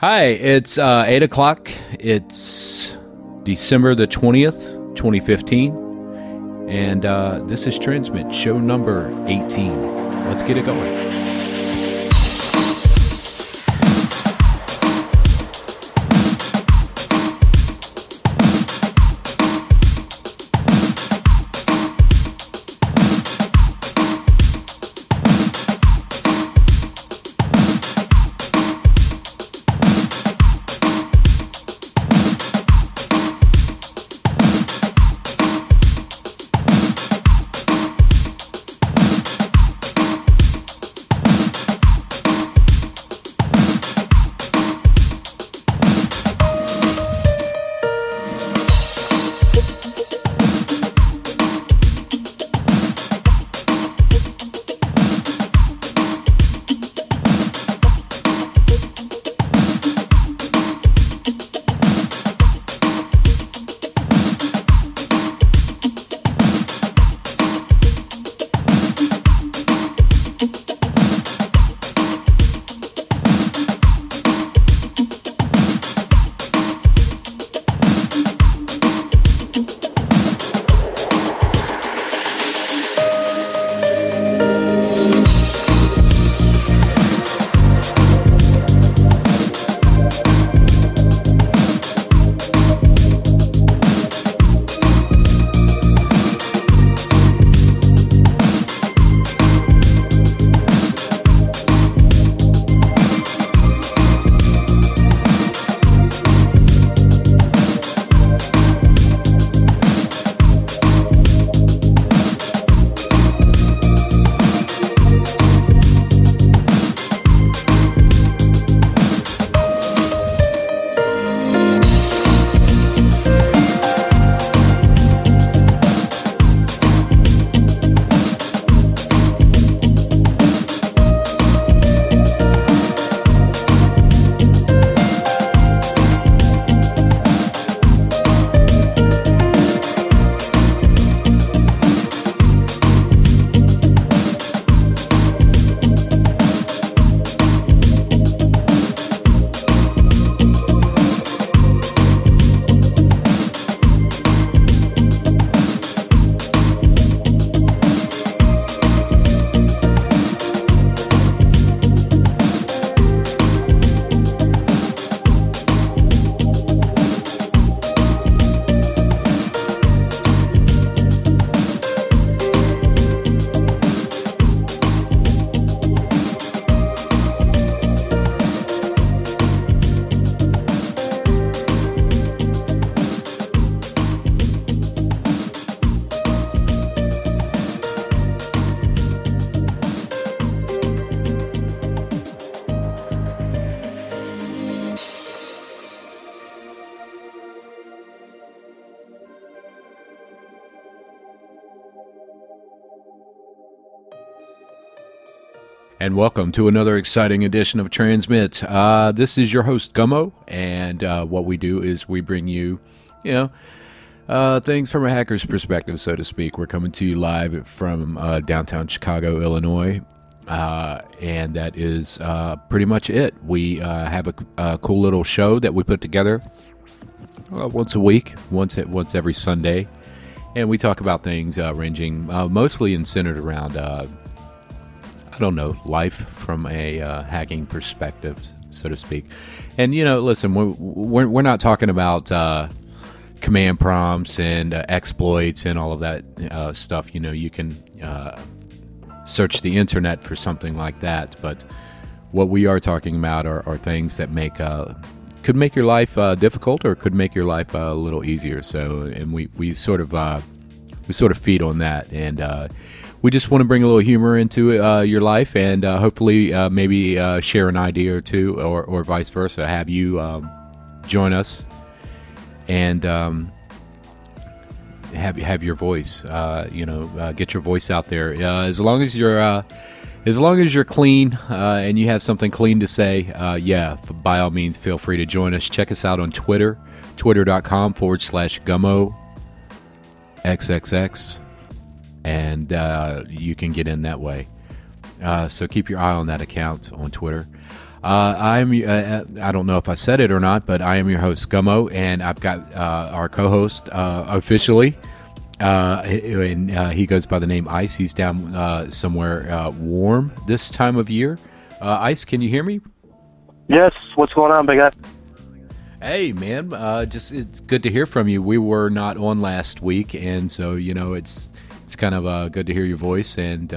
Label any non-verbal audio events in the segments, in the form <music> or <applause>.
Hi, it's uh, 8 o'clock. It's December the 20th, 2015. And uh, this is Transmit, show number 18. Let's get it going. And welcome to another exciting edition of Transmit. Uh, this is your host Gummo, and uh, what we do is we bring you, you know, uh, things from a hacker's perspective, so to speak. We're coming to you live from uh, downtown Chicago, Illinois, uh, and that is uh, pretty much it. We have a, a, cool little show that we put together once a week, once once every Sunday, and we talk about things ranging mostly and centered around I don't know, life from a uh, hacking perspective, so to speak. And, you know, listen, we're, we're, we're not talking about uh, command prompts and uh, exploits and all of that uh, stuff. You know, you can uh, search the internet for something like that. But what we are talking about are, are things that make uh, could make your life difficult or could make your life a little easier. So, and we, we sort of we sort of feed on that and we just want to bring a little humor into uh, your life and uh, hopefully uh, maybe uh, share an idea or two or, or vice versa. Have you um, join us and um, have have your voice. Uh, you know, uh, get your voice out there. as long as you're as long as you're clean and you have something clean to say, yeah, by all means, feel free to join us. Check us out on Twitter, twitter.com forward slash gummo xxx and uh, you can get in that way. Uh, so keep your eye on that account on Twitter. Uh, I'm. Uh, I don't know if I said it or not, but I am your host, Gummo, and I've got uh, our co-host uh, officially. Uh, and uh, he goes by the name Ice. He's down somewhere warm this time of year. Ice, can you hear me? Yes. What's going on, big guy? Hey, man. just it's good to hear from you. We were not on last week, and so you know it's it's kind of good to hear your voice and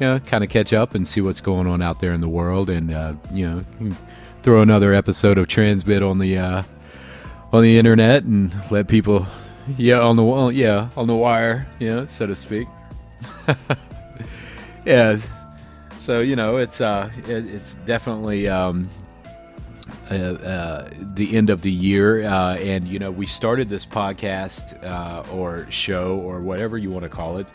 you know, kind of catch up and see what's going on out there in the world, and uh, you know, throw another episode of Transmit on the uh, on the internet and let people, yeah, on the well, yeah, on the wire, you know, so to speak. <laughs> yeah, so you know, it's uh, it, it's definitely um, uh, uh, the end of the year, uh, and you know, we started this podcast uh, or show or whatever you want to call it.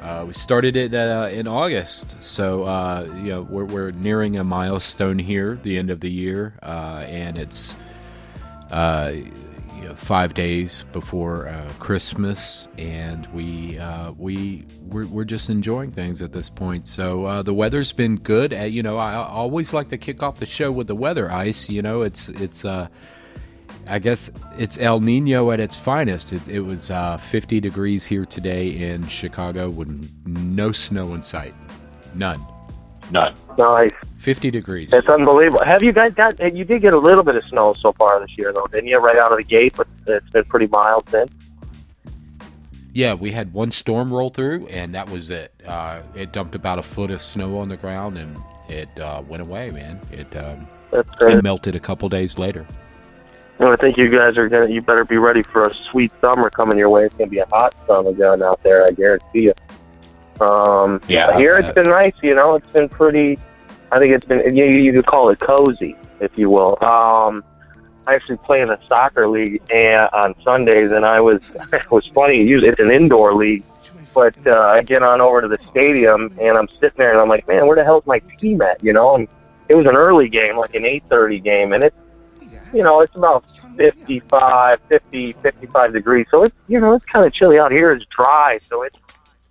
Uh, we started it in August, so uh, you know we're, we're, nearing a milestone here, the end of the year, uh, and it's uh, you know, five days before uh, Christmas, and we uh, we we're, we're, just enjoying things at this point. So uh, the weather's been good. you know, I, I, always like to kick off the show with the weather. Ice, you know, it's it's I guess it's El Nino at its finest. It, it was uh, 50 degrees here today in Chicago with no snow in sight. None. None. Nice. 50 degrees. It's unbelievable. Have you guys got, you did get a little bit of snow so far this year, though, didn't you? Right out of the gate, but it's been pretty mild since. Yeah, we had one storm roll through, and that was it. Uh, it dumped about a foot of snow on the ground, and it uh, went away, man. It, um, it melted a couple days later. Well, I think you guys are gonna. You better be ready for a sweet summer coming your way. It's gonna be a hot summer going out there. I guarantee you. Um, yeah. Here it's been nice. You know, it's been pretty. I think it's been. You, you could call it cozy, if you will. Um, I actually play in a soccer league and, on Sundays, and I was. <laughs> it was funny. It's an indoor league, but uh, I get on over to the stadium, and I'm sitting there, and I'm like, man, where the hell's my team at? You know, and it was an early game, like an 8:30 game, and it's you know, it's about 55, 50, 55 degrees. So it's, you know, it's kind of chilly out here. It's dry. So it's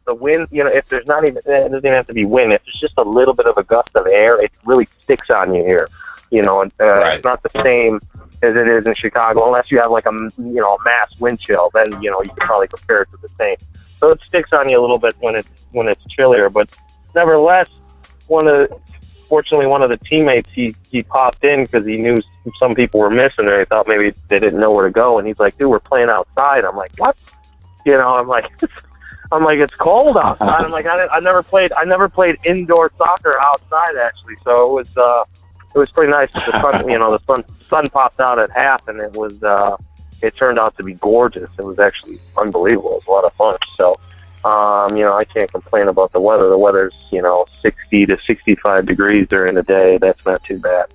the wind, you know, if there's not even, it doesn't even have to be wind. If it's just a little bit of a gust of air, it really sticks on you here. You know, uh, right. it's not the same as it is in Chicago, unless you have like a, you know, a mass wind chill. Then, you know, you can probably compare it to the same. So it sticks on you a little bit when it's, when it's chillier. But nevertheless, one of the, fortunately, one of the teammates he he popped in because he knew some people were missing, and he thought maybe they didn't know where to go. And he's like, "Dude, we're playing outside." I'm like, "What?" You know, I'm like, <laughs> I'm like, it's cold <laughs> outside. I'm like, I, I never played, I never played indoor soccer outside actually. So it was, uh, it was pretty nice. The sun, you know, the sun, sun popped out at half, and it was, uh, it turned out to be gorgeous. It was actually unbelievable. It was a lot of fun. So um, you know, I can't complain about the weather. The weather's, you know, 60 to 65 degrees during the day. That's not too bad.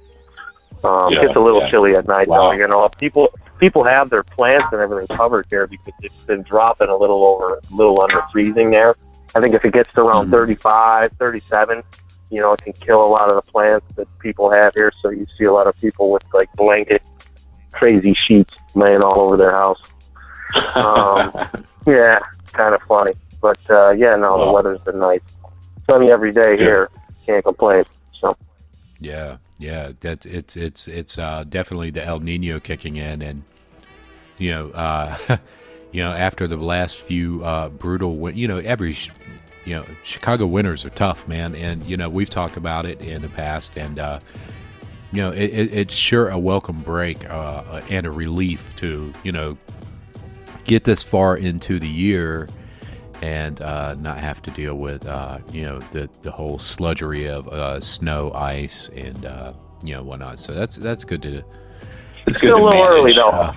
Um, yeah, it gets a little yeah. chilly at night, wow. though. You know, people people have their plants and everything covered here because it's been dropping a little over, a little under freezing there. I think if it gets to around mm-hmm. 35, 37, you know, it can kill a lot of the plants that people have here. So you see a lot of people with like blanket, crazy sheets laying all over their house. Um, <laughs> yeah, kind of funny. But uh, yeah, no, the weather's been nice. Sunny every day here. Can't complain. So. Yeah, yeah, that's it's it's it's uh, definitely the El Nino kicking in, and you know, uh, <laughs> you know, after the last few uh, brutal, you know, every you know, Chicago winters are tough, man, and you know, we've talked about it in the past, and uh, you know, it, it, it's sure a welcome break uh, and a relief to you know get this far into the year and uh, not have to deal with uh, you know the the whole sludgery of uh, snow, ice, and uh, you know whatnot. So that's that's good to. It's still a little manage. early though. Uh,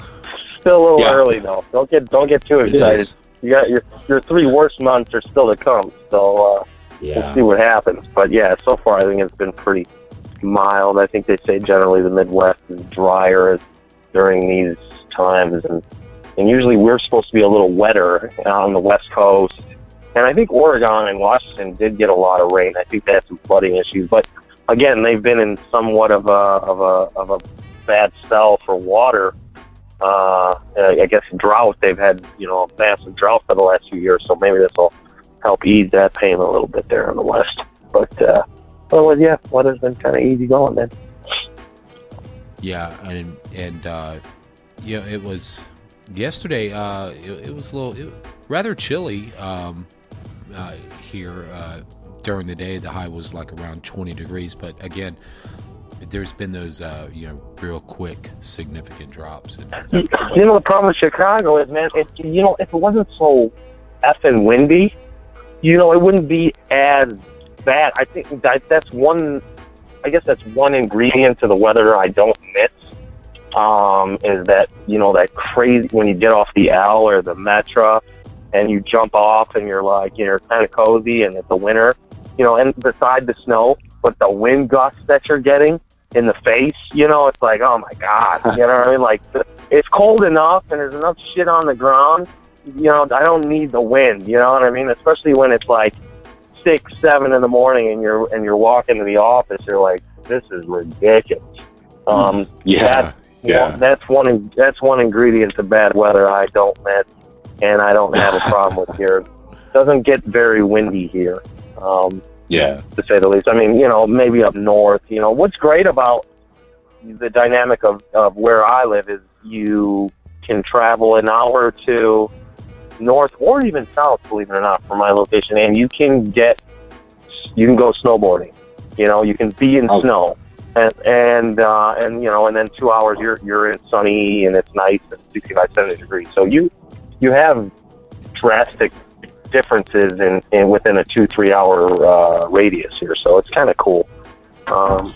still a little yeah. early though. Don't get don't get too excited. You got your your three worst months are still to come. So uh, yeah. we'll see what happens. But yeah, so far I think it's been pretty mild. I think they say generally the Midwest is drier during these times, and and usually we're supposed to be a little wetter on the west coast. And I think Oregon and Washington did get a lot of rain. I think they had some flooding issues, but again, they've been in somewhat of a of a of a bad spell for water. Uh, I guess drought. They've had you know a massive drought for the last few years, so maybe this will help ease that pain a little bit there in the west. But uh, well, yeah, weather's been kind of easy going then. Yeah, and and uh, yeah, it was yesterday. Uh, it, it was a little it, rather chilly um, uh, here uh, during the day. The high was like around 20 degrees, but again, there's been those uh, you know real quick significant drops. You, know the problem with Chicago is man, it, you know if it wasn't so effing windy, you know it wouldn't be as bad. I think that that's one. I guess that's one ingredient to the weather I don't miss. Um, is that you know that crazy when you get off the L or the Metro and you jump off and you're like you're kind of cozy and it's the winter, you know, and beside the snow, but the wind gusts that you're getting in the face, you know, it's like, oh my god, you know what I mean? Like, it's cold enough and there's enough shit on the ground. You know, I don't need the wind. You know what I mean? Especially when it's like six, seven in the morning and you're and you're walking to the office. You're like, this is ridiculous. Um, yeah, that, yeah. that's one. That's one ingredient to bad weather I don't miss, and I don't have a problem with here. It <laughs> doesn't get very windy here. Um, yeah. To say the least. I mean, you know, maybe up north, you know, what's great about the dynamic of, of where I live is you can travel an hour or two north or even south, believe it or not, from my location, and you can get, you can go snowboarding. You know, you can be in oh. snow, and and uh, and you know, and then two hours you're you're in sunny and it's nice and 65, 70 degrees. So you you have drastic differences in, in within a two three hour uh, radius here, so it's kind of cool. Um,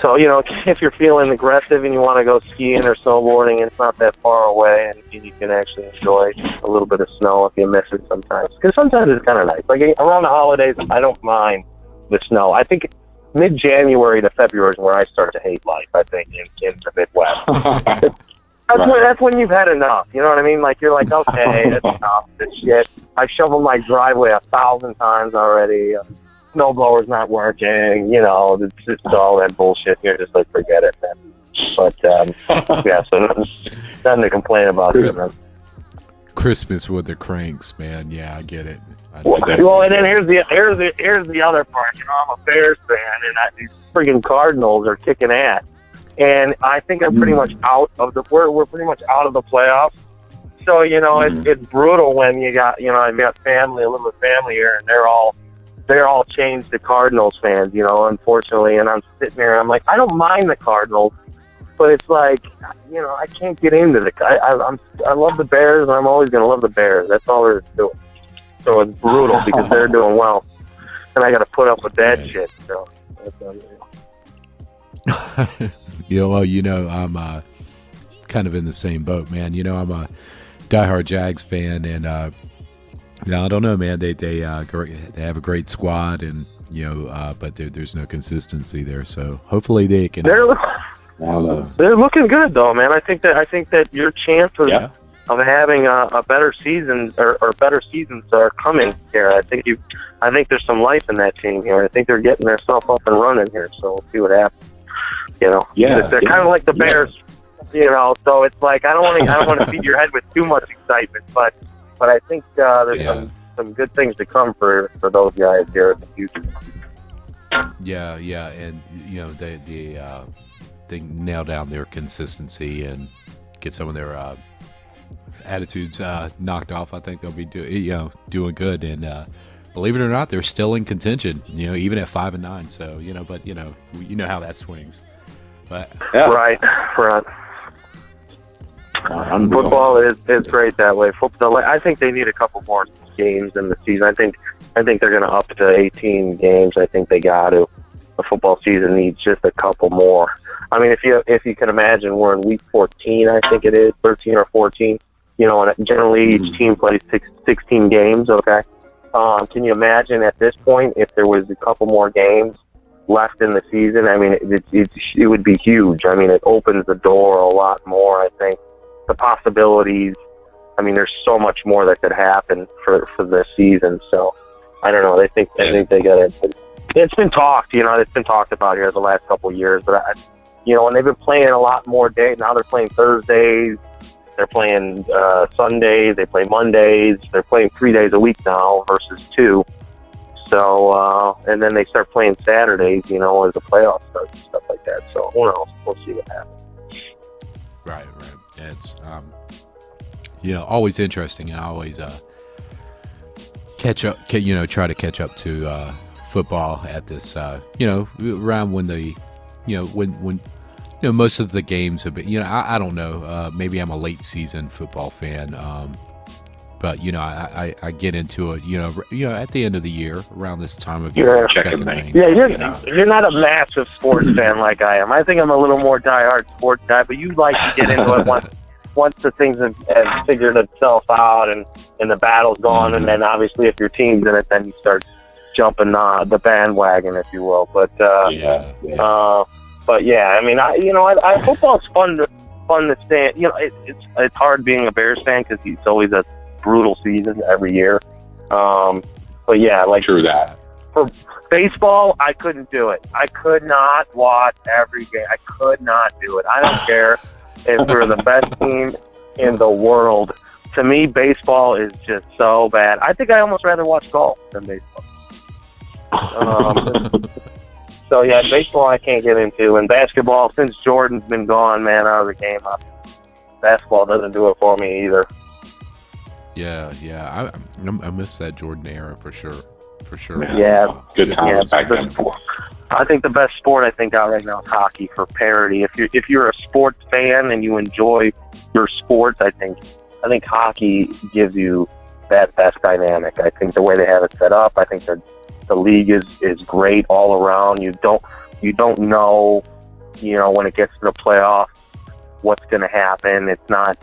so you know, if you're feeling aggressive and you want to go skiing or snowboarding, it's not that far away, and you can actually enjoy a little bit of snow if you miss it sometimes. Because sometimes it's kind of nice. Like around the holidays, I don't mind the snow. I think mid-January to February is where I start to hate life. I think in, in the Midwest. <laughs> That's right. when that's when you've had enough. You know what I mean? Like you're like, okay, <laughs> that's enough. This shit. I shoveled my driveway a thousand times already. Uh, snowblower's not working. You know, it's just all that bullshit. You're just like, forget it, man. But um, <laughs> yeah, so nothing, nothing to complain about. Christmas, Christmas with the cranks, man. Yeah, I get it. Well, and then here's the here's the here's the other part. You know, I'm a Bears fan, and I, these friggin' Cardinals are kicking ass and I think they're pretty much out of the we're we're pretty much out of the playoffs. So you know it's it's brutal when you got you know you got family, a little bit of family here, and they're all they're all changed to Cardinals fans. You know, unfortunately, and I'm sitting there, and I'm like, I don't mind the Cardinals, but it's like you know I can't get into the I, I I'm I love the Bears, and I'm always gonna love the Bears. That's all there is to it. So it's brutal because they're <laughs> doing well, and I got to put up with that shit. So. <laughs> Know, well, you know, I'm uh, kind of in the same boat, man. You know, I'm a diehard Jags fan, and uh, I don't know, man. They they uh, they have a great squad, and you know, uh, but there, there's no consistency there. So hopefully they can. They're, uh, <laughs> they're looking good, though, man. I think that I think that your chances yeah. Of having a, a better season or, or better seasons are coming here. I think you, I think there's some life in that team here. I think they're getting themselves up and running here. So we'll see what happens. You know, yeah, they're yeah, kind of like the Bears. Yeah. You know, so it's like I don't want to I don't want to feed your head with too much excitement, but but I think uh, there's yeah. some some good things to come for for those guys here in the future. Yeah, yeah, and you know they they uh, they nail down their consistency and get some of their uh, attitudes uh, knocked off. I think they'll be do, you know doing good and. Uh, believe it or not, they're still in contention. You know, even at five and nine. So you know, but you know, you know how that swings. But yeah. right, right. Uh, Football is is great that way. Football. I think they need a couple more games in the season. I think I think they're going to up to 18 games. I think they got to. The football season needs just a couple more. I mean, if you if you can imagine, we're in week 14. I think it is 13 or 14. You know, and generally each mm-hmm. team plays six, 16 games. Okay, um, can you imagine at this point if there was a couple more games left in the season? I mean, it, it, it would be huge. I mean, it opens the door a lot more. I think the possibilities. I mean, there's so much more that could happen for for this season. So I don't know. They think I think they got it. It's been talked. You know, it's been talked about here the last couple of years. But I, you know, and they've been playing a lot more days. Now they're playing Thursdays they're playing uh, Sundays. They play Mondays. They're playing three days a week now versus two. So, uh, and then they start playing Saturdays, you know, as the playoffs start and stuff like that. So, who knows? We'll see what happens. Right, right. It's, um, you know, always interesting. I always uh, catch up, you know, try to catch up to uh, football at this, uh, you know, around when the, you know, when when you know most of the games have been. You know, I, I don't know. Uh, maybe I'm a late season football fan. Um, but you know, I, I, I, get into it. You know, you know, at the end of the year, around this time of year, checking things. Yeah, you're you know. you're not a massive sports <clears throat> fan like I am. I think I'm a little more diehard sports guy, but you like to get into it once <laughs> once the things have, have figured itself out and and the battle's gone, mm-hmm. and then obviously if your team's in it, then you start jumping uh, the bandwagon, if you will. But uh, yeah, yeah. Uh, but yeah, I mean, I you know, I, I football's fun to fun to stand. You know, it, it's it's hard being a Bears fan because it's always a brutal season every year. Um, but yeah, like true that. For baseball, I couldn't do it. I could not watch every game. I could not do it. I don't care if we're the best team in the world. To me, baseball is just so bad. I think I almost rather watch golf than baseball. <laughs> Um, so yeah, baseball I can't get into, and basketball since Jordan's been gone, man, out of the game. Uh, basketball doesn't do it for me either. Yeah, yeah, I I miss that Jordan era for sure, for sure. Yeah, good times yeah, back then. I think the best sport I think out right now is hockey for parity. If you if you're a sports fan and you enjoy your sports, I think I think hockey gives you that best dynamic. I think the way they have it set up, I think the the league is is great all around. You don't you don't know, you know, when it gets to the playoffs, what's going to happen. It's not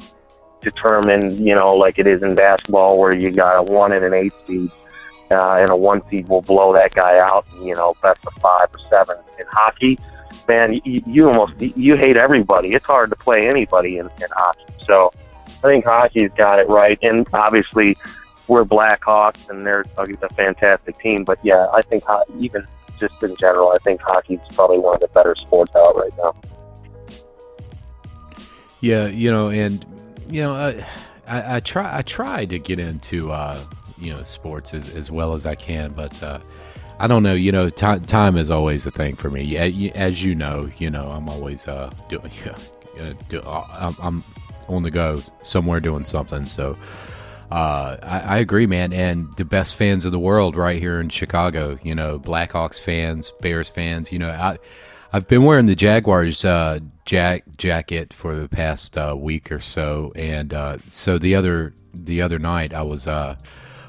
determined, you know, like it is in basketball where you got a one and an eight seed, uh, and a one seed will blow that guy out, you know, best of five or seven. In hockey, man, you, you almost you hate everybody. It's hard to play anybody in, in hockey. So I think hockey's got it right, and obviously we're Blackhawks, and they're a fantastic team. But yeah, I think even just in general, I think hockey's probably one of the better sports out right now. Yeah, you know, and you know, I, I, I try I try to get into uh, you know sports as, as well as I can, but uh, I don't know. You know, time time is always a thing for me. As you know, you know, I'm always uh, doing. <laughs> Uh, do, I'm, I'm on the go somewhere doing something. So uh, I, I, agree, man. And the best fans of the world right here in Chicago. You know, Blackhawks fans, Bears fans. You know, I I've been wearing the Jaguars uh, jack jacket for the past uh, week or so, and uh, so the other the other night I was uh,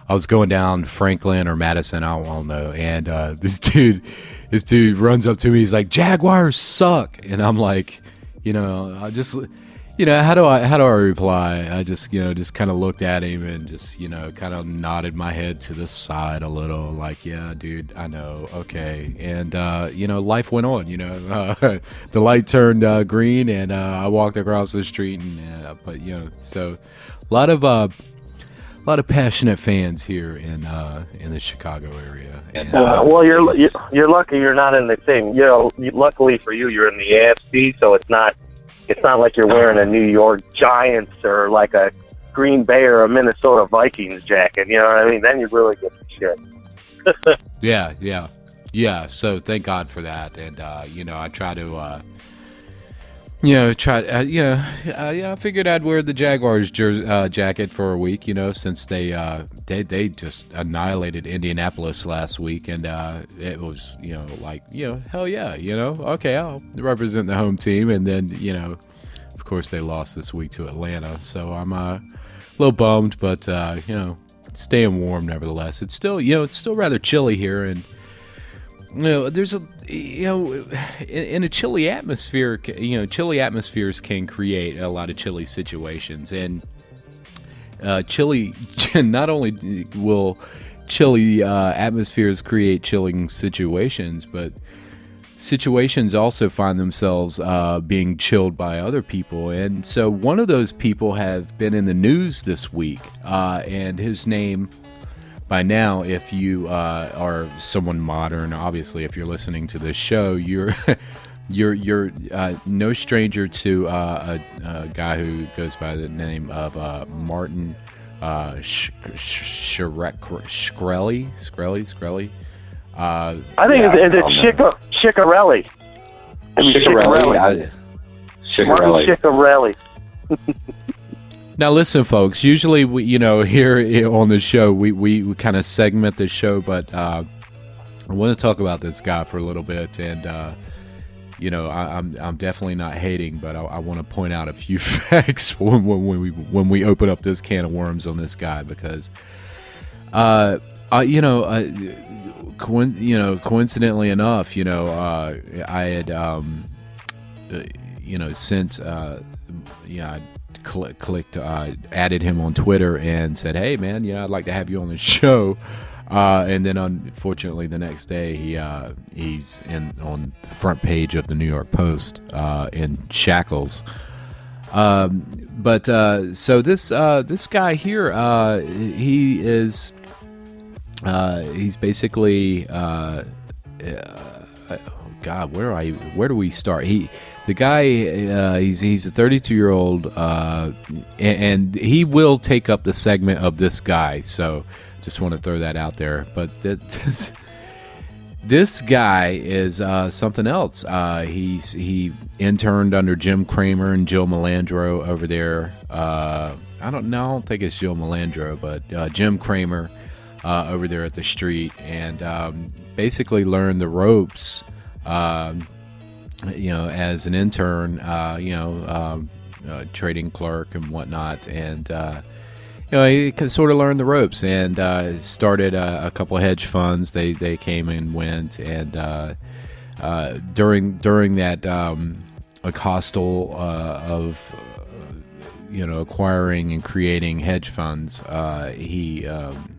I was going down Franklin or Madison, I don't know, and uh, <laughs> this dude this dude runs up to me, he's like Jaguars suck, and I'm like, you know, I just you know, how do I how do I reply? I just you know just kind of looked at him and just you know kind of nodded my head to the side a little, like yeah, dude, I know, okay, and uh, you know, life went on. You know, <laughs> uh, the light turned uh, green, and uh, I walked across the street, and uh, but you know, so a lot of uh, a lot of passionate fans here in in the Chicago area. And, well, you're you're lucky you're not in the same. You know, luckily for you, you're in the AFC, so it's not it's not like you're wearing a New York Giants or like a Green Bay or a Minnesota Vikings jacket. You know what I mean? Then you really get the shit. <laughs> yeah, yeah, yeah. So thank God for that. And uh, you know, I try to. Uh, you know, try. Uh, uh, yeah. I figured I'd wear the Jaguars jer- uh, jacket for a week. You know, since they uh, they they just annihilated Indianapolis last week, and uh, it was you know like you know hell yeah, you know okay I'll represent the home team, and then you know, of course they lost this week to Atlanta, so I'm uh, a little bummed, but you know, staying warm nevertheless. It's still you know it's still rather chilly here, and you know, there's a you know, in, a chilly atmosphere, you know, chilly atmospheres can create a lot of chilly situations, and uh, chilly <laughs> not only will chilly uh, atmospheres create chilling situations, but situations also find themselves uh, being chilled by other people. And so one of those people have been in the news this week, uh, and his name by now, if you uh, are someone modern, obviously, if you're listening to this show, you're <laughs> you're you're uh, no stranger to uh, a, a, guy who goes by the name of uh, Martin uh, Sh- Sh- Shkreli, Shkreli, Shkreli. Uh, I think yeah, it's, it's Chica, Chicarelli. Chicarelli. Chicarelli. Chicarelli. <laughs> now listen, folks. Usually, we, you know, <laughs> here on the show, we, we, we kind of segment the show, but uh, I want to talk about this guy for a little bit, and uh, you know, I, am I'm, I'm definitely not hating, but I, I want to point out a few <laughs> facts when, when, when, we when we open up this can of worms on this guy because, uh, uh you know, uh, you know, coincidentally enough, you know, uh, I had, um, uh, you know, sent, uh, yeah, I cl- clicked, uh, added him on Twitter and said, hey, man, yeah, I'd like to have you on the <laughs> show. Uh, and then, unfortunately, the next day he uh, he's in on the front page of the New York Post uh, in shackles. Um, but uh, so this uh, this guy here, uh, he is he's basically oh God, where I where do we start? He the guy he's he's a 32 year old and, and he will take up the segment of this guy. So just want to throw that out there. But <laughs> this, this guy is uh, something else. Uh, he's he interned under Jim Cramer and Joe Melandro over there. Uh, I don't know. I don't think it's Joe Melandro, but uh, Jim Cramer uh, over there at the street, and um, basically learned the ropes. Um, you know, as an intern, uh, you know, um, trading clerk and whatnot, and you know, he sort of learned the ropes and uh, started a, a, couple hedge funds. They they came and went, and uh, uh, during during that um, uh, of uh, you know acquiring and creating hedge funds, uh, he um,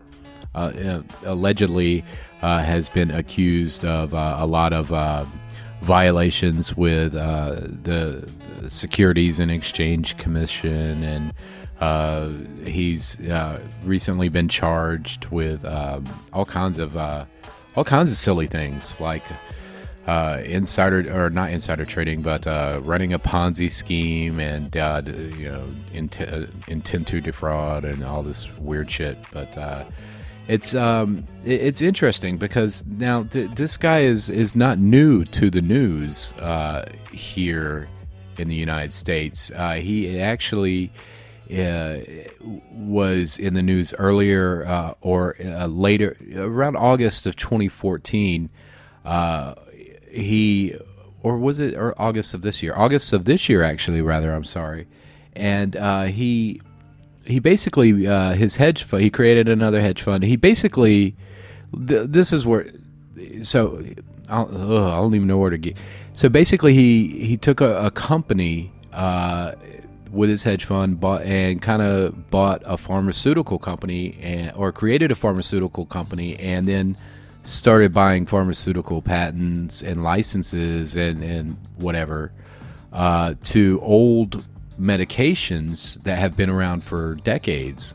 allegedly has been accused of a lot of violations with the Securities and Exchange Commission and uh, he's uh, recently been charged with um, all kinds of uh, all kinds of silly things like uh, insider or not insider trading, but uh, running a Ponzi scheme and uh, you know intent, intent to defraud and all this weird shit. But it's um, it's interesting because now th- this guy is is not new to the news here in the United States. he actually uh, was in the news earlier uh, or uh, later, around August of 2014. Uh, he, or was it or August of this year? August of this year, actually, rather. I'm sorry. And uh, he he basically uh, his hedge fund. He created another hedge fund. He basically th- this is where so I'll, ugh, I don't even know where to get. So basically, he he took a, a company. Uh, with his hedge fund bought and kind of bought a pharmaceutical company and or created a pharmaceutical company and then started buying pharmaceutical patents and licenses and, and whatever uh, to old medications that have been around for decades.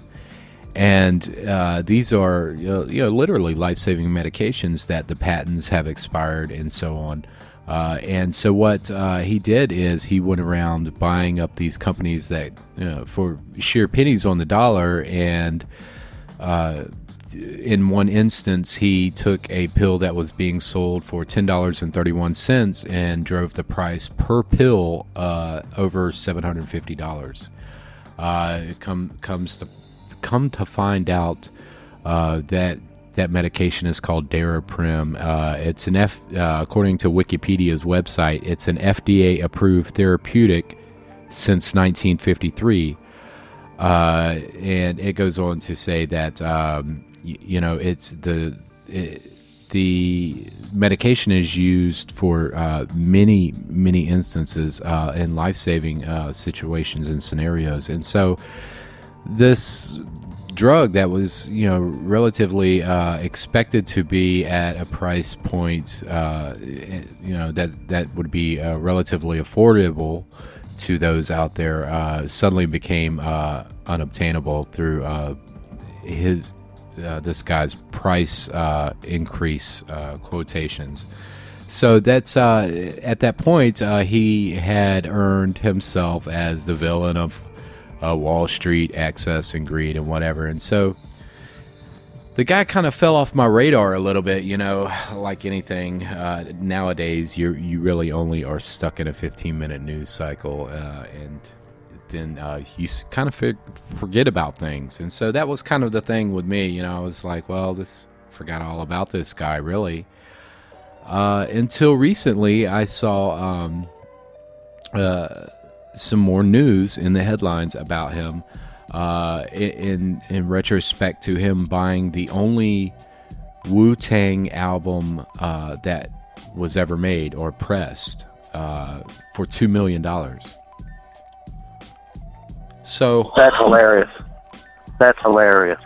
And uh, these are, you know, literally life saving medications that the patents have expired and so on. Uh, and so what uh, he did is he went around buying up these companies that you know, for sheer pennies on the dollar. And uh, in one instance, he took a pill that was being sold for ten dollars and drove the price per pill uh, over seven hundred fifty dollars. Uh, come comes to come to find out uh, that that medication is called Daraprim. Uh, it's an F, uh, according to Wikipedia's website, it's an FDA-approved therapeutic since 1953. Uh, and it goes on to say that um, y- you know it's the it, the medication is used for uh, many many instances uh, in life-saving uh, situations and scenarios, and so this drug that was you know relatively uh, expected to be at a price point uh, you know that that would be uh, relatively affordable to those out there uh, suddenly became uh, unobtainable through uh, this guy's price increase quotations. So that's at that point he had earned himself as the villain of uh, Wall Street, excess and greed and whatever. And so the guy kind of fell off my radar a little bit. You know, <sighs> like anything uh, nowadays, you you really only are stuck in a 15 minute news cycle, uh, and then uh, you kind of forget about things. And so that was kind of the thing with me. You know, I was like, well, this forgot all about this guy really. Uh, until recently, I saw um, uh, some more news in the headlines about him uh, in in retrospect to him buying the only Wu Tang album uh, that was ever made or pressed uh, for two million dollars. So that's hilarious. That's hilarious.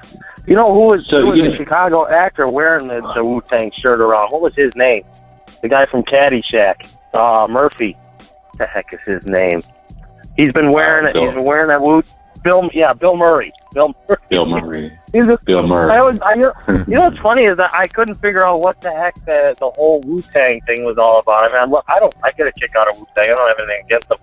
You know who was, so, who was a Chicago actor wearing the, the Wu Tang shirt around? What was his name? The guy from Caddyshack, uh, Murphy. What the heck is his name? He's been wearing it. He's been wearing that Wu Bill, yeah, Bill Murray. Bill Murray. Bill <laughs> Murray. He's a, Bill Murray. I was, I, <laughs> you know what's funny is that I couldn't figure out what the heck the, the whole Wu Tang thing was all about. I mean, look, I don't, I get a kick out of Wu Tang. I don't have anything against them,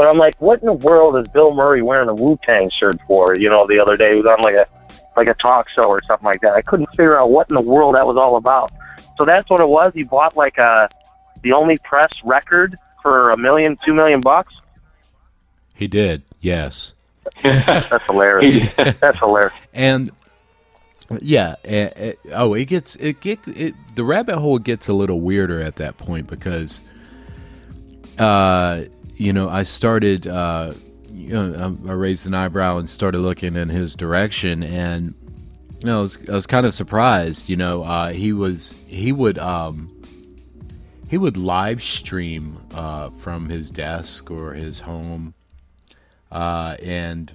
but I'm like, what in the world is Bill Murray wearing a Wu Tang shirt for? You know, the other day he was on like a like a talk show or something like that. I couldn't figure out what in the world that was all about. So that's what it was. He bought like a the only press record for a million, two million bucks. He did, yes. <laughs> That's hilarious. That's hilarious. And yeah, it, it, oh, it gets it get it. The rabbit hole gets a little weirder at that point because, you know, I started, uh, you know, I, I raised an eyebrow and started looking in his direction, and you know, I was, I was kind of surprised. You know, uh, he was he would um, he would live stream uh, from his desk or his home uh, and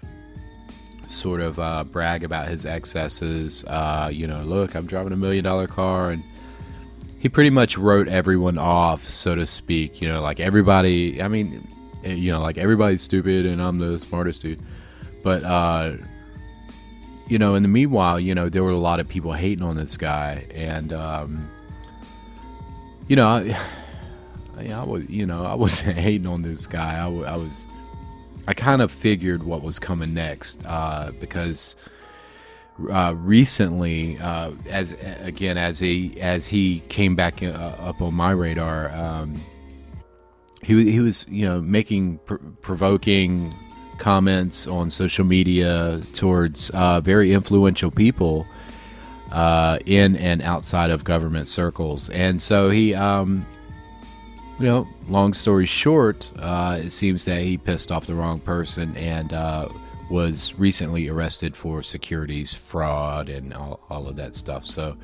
sort of uh, brag about his excesses. Uh, you know, look, I'm driving a million dollar car, and he pretty much wrote everyone off, so to speak. You know, like everybody. I mean, eh, you know, like everybody's stupid, and I'm the smartest dude. But uh, you know, in the meanwhile, you know, there were a lot of people hating on this guy, and um, you know, I, <sighs> I was, you know, I <laughs> wasn't hating on this guy. I, I was I kind of figured what was coming next uh, because uh, recently, uh, as again as he as he came back uh, up on my radar, um, he he was you know making pr- provoking comments on social media towards uh, very influential people uh, in and outside of government circles, and so he. Um, you know, long story short, uh, it seems that he pissed off the wrong person and uh, was recently arrested for securities fraud and all, all, of that stuff. So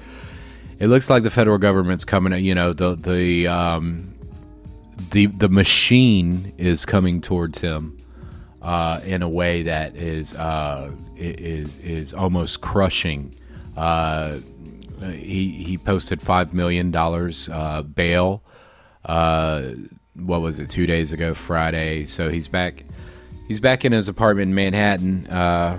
it looks like the federal government's coming. You know, the the um, the the machine is coming towards him uh, in a way that is uh, is is almost crushing. Uh, he he posted five million dollars uh, bail uh, what was it? Two days ago, Friday. So he's back. He's back in his apartment in Manhattan. Uh,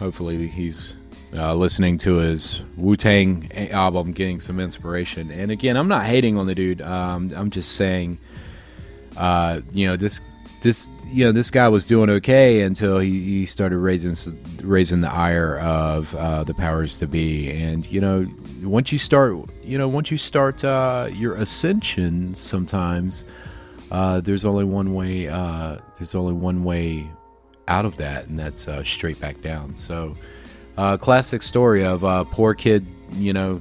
hopefully, he's uh, listening to his Wu Tang album, getting some inspiration. And again, I'm not hating on the dude. Um, I'm just saying, uh, you know, this this you know this guy was doing okay until he, he started raising raising the ire of uh, the powers to be, and you know once you start, you know, once you start uh, your ascension, sometimes uh, there's only one way. Uh, there's only one way out of that, and that's uh, straight back down. So, uh, classic story of uh, poor kid, you know,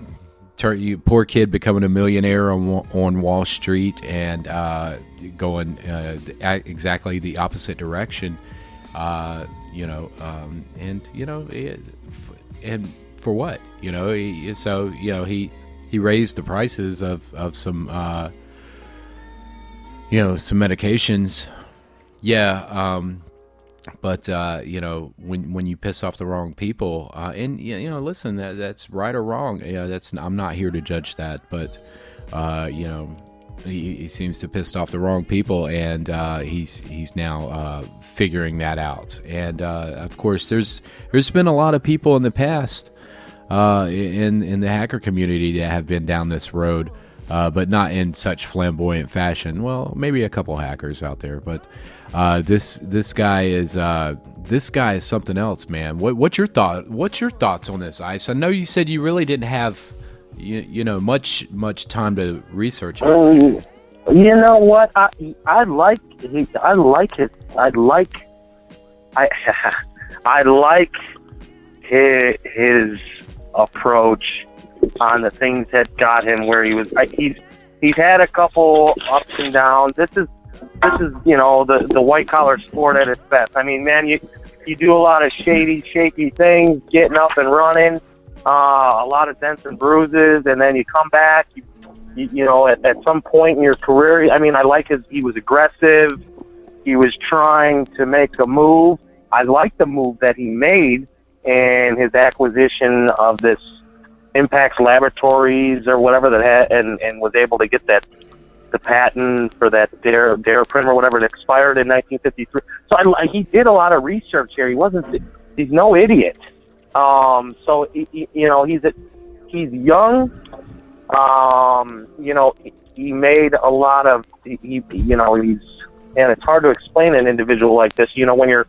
poor kid becoming a millionaire on on Wall Street and going exactly the opposite direction. you know, um, and you know, it, and for what? You know, he, so you know he he raised the prices of of some uh, you know some medications. Yeah, um, but uh, you know when when you piss off the wrong people, uh, and you know, listen, that that's right or wrong. You know, that's I'm not here to judge that, but uh, you know. He, he, seems to pissed off the wrong people, and uh, he's he's now uh, figuring that out. And uh, of course, there's there's been a lot of people in the past uh, in in the hacker community that have been down this road, uh, but not in such flamboyant fashion. Well, maybe a couple hackers out there, but uh, this this guy is uh, this guy is something else, man. What what's your thought? What's your thoughts on this, Ice? I know you said you really didn't have you, you know much much time to research. Um, you know what? I I like I like it. I like I <laughs> I like his, his approach on the things that got him where he was. He's he's had a couple ups and downs. This is this is you know the the white collar sport at its best. I mean, man, you you do a lot of shady, shaky things, getting up and running, uh, a lot of dents and bruises, and then you come back. You, you, you know, at, at some point in your career, I mean, I like his. He was aggressive. He was trying to make a move. I like the move that he made and his acquisition of this Impax Laboratories or whatever that had, and and was able to get that the patent for that Dara Daraprim or whatever that expired in 1953. So I, he did a lot of research here. He wasn't he's no idiot. Um, so he, you know he's a, he's young. Um, you know he, he made a lot of he, you know he's and it's hard to explain an individual like this. You know when you're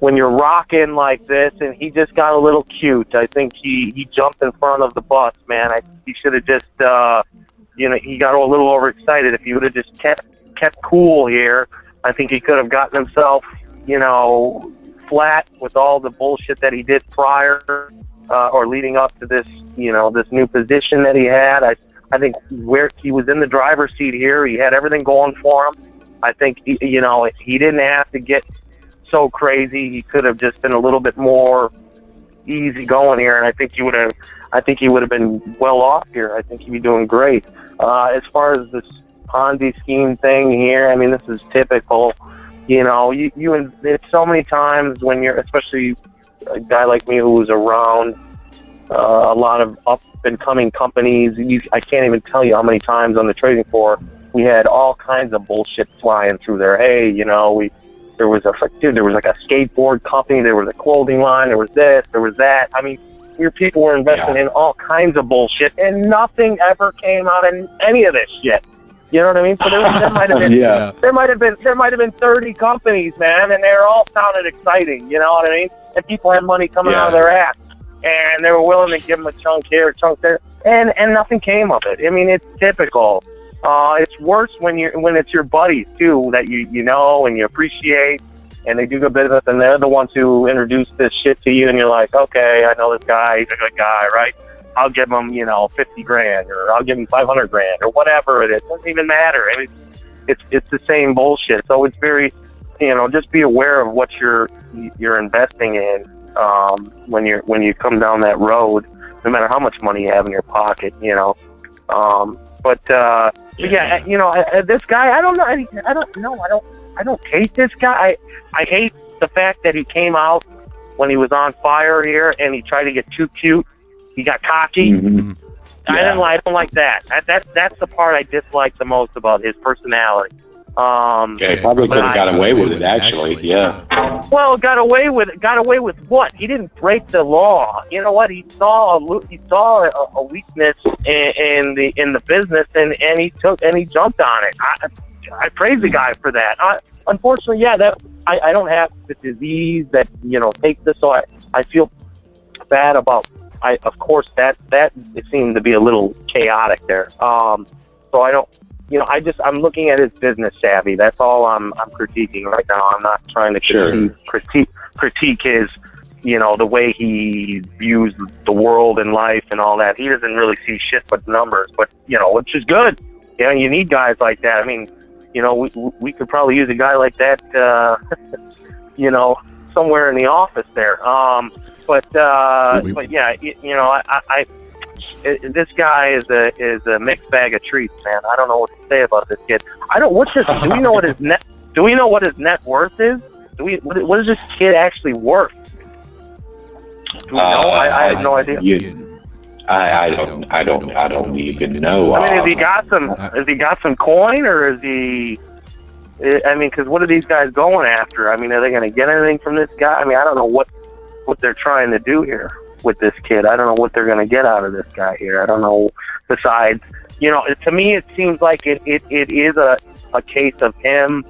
when you're rocking like this, and he just got a little cute. I think he he jumped in front of the bus, man. I he should have just uh, you know he got a little overexcited. If he would have just kept kept cool here, I think he could have gotten himself you know flat with all the bullshit that he did prior uh, or leading up to this you know this new position that he had. I I think where he was in the driver's seat here, he had everything going for him. I think you know he didn't have to get so crazy. He could have just been a little bit more easy going here, and I think he would have. I think he would have been well off here. I think he'd be doing great. Uh, as far as this Ponzi scheme thing here, I mean, this is typical. You know, you you it's so many times when you're, especially a guy like me who was around uh, a lot of up and coming companies. You, I can't even tell you how many times on the trading floor we had all kinds of bullshit flying through there. Hey, you know, we there was a dude, there was like a skateboard company, there was a clothing line, there was this, there was that. I mean, your people were investing yeah. in all kinds of bullshit, and nothing ever came out of any of this shit. You know what I mean? So there, there might have <laughs> been, yeah. there might have been, there might have been 30 companies, man, and they're all sounded exciting. You know what I mean? And people had money coming yeah. out of their ass, and they were willing to give them a chunk here, a chunk there, and and nothing came of it. I mean, it's typical. Uh, it's worse when you when it's your buddies too that you you know and you appreciate, and they do good business, and they're the ones who introduce this shit to you, and you're like, okay, I know this guy, he's a good guy, right? I'll give him you know fifty grand, or I'll give him five hundred grand, or whatever it is. It doesn't even matter. I mean, it's it's the same bullshit. So it's very, you know, just be aware of what you're you're investing in um, when you're when you come down that road. No matter how much money you have in your pocket, you know. Um, but uh, yeah, you know, uh, this guy, I don't know. I, I don't know. I don't. I don't hate this guy. I, I hate the fact that he came out when he was on fire here and he tried to get too cute. He got cocky. Mm-hmm. I yeah. didn't. I don't like that. that. That that's the part I dislike the most about his personality. Um, yeah, probably could have got away with it. Actually, actually yeah. Well, got away with it. Got away with what? He didn't break the law. You know what? He saw a, he saw a, a weakness in, in the in the business, and and he took and he jumped on it. I, I praise the guy for that. I, unfortunately, yeah, that I, I don't have the disease that you know takes this, so I I feel bad about. I of course that that it seemed to be a little chaotic there. Um, so I don't you know, I just I'm looking at his business savvy. That's all I'm I'm critiquing right now. I'm not trying to sure. critique critique his you know the way he views the world and life and all that. He doesn't really see shit but numbers, but you know, which is good. You know, you need guys like that. I mean, you know, we we could probably use a guy like that. Uh, <laughs> you know, somewhere in the office there. Um, but uh, but yeah, you, you know, I, I it, this guy is a is a mixed bag of treats, man. I don't know what to say about this kid. I don't. What's his? do we know what his <laughs> net? Do we know what his net worth is? Do we? What, what is this kid actually worth? Do we know? Uh, I, I have no idea. You, I, I don't. I don't. I don't even know. I mean, has he got some? Has he got some coin, or is he? I mean, because what are these guys going after? I mean, are they going to get anything from this guy? I mean, I don't know what what they're trying to do here with this kid. I don't know what they're going to get out of this guy here. I don't know. Besides, you know, to me, it seems like it, it, it is a, a case of him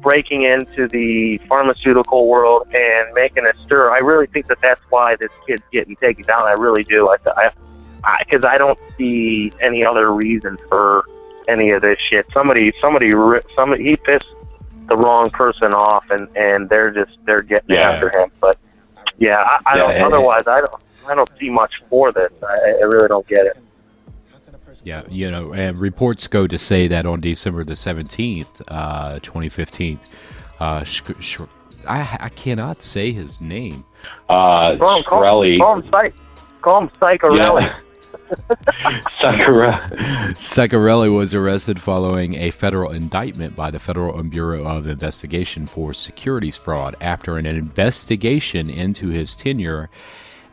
breaking into the pharmaceutical world and making a stir. I really think that that's why this kid's getting taken down. I really do. I, I, because I, I don't see any other reason for any of this shit. Somebody, somebody, somebody, he pissed the wrong person off, and and they're just they're getting yeah. after him. But yeah, I, I yeah, don't. otherwise, I don't. I don't see much for this. I, I really don't get it. Yeah, you know, and reports go to say that on December the 17th, uh, 2015, uh, sh- sh- I, I cannot say his name. Uh, call him, call, him, call him, Psych, call him Psycharelli. Yeah. <laughs> Ciccarelli was arrested following a federal indictment by the Federal Bureau of Investigation for securities fraud after an investigation into his tenure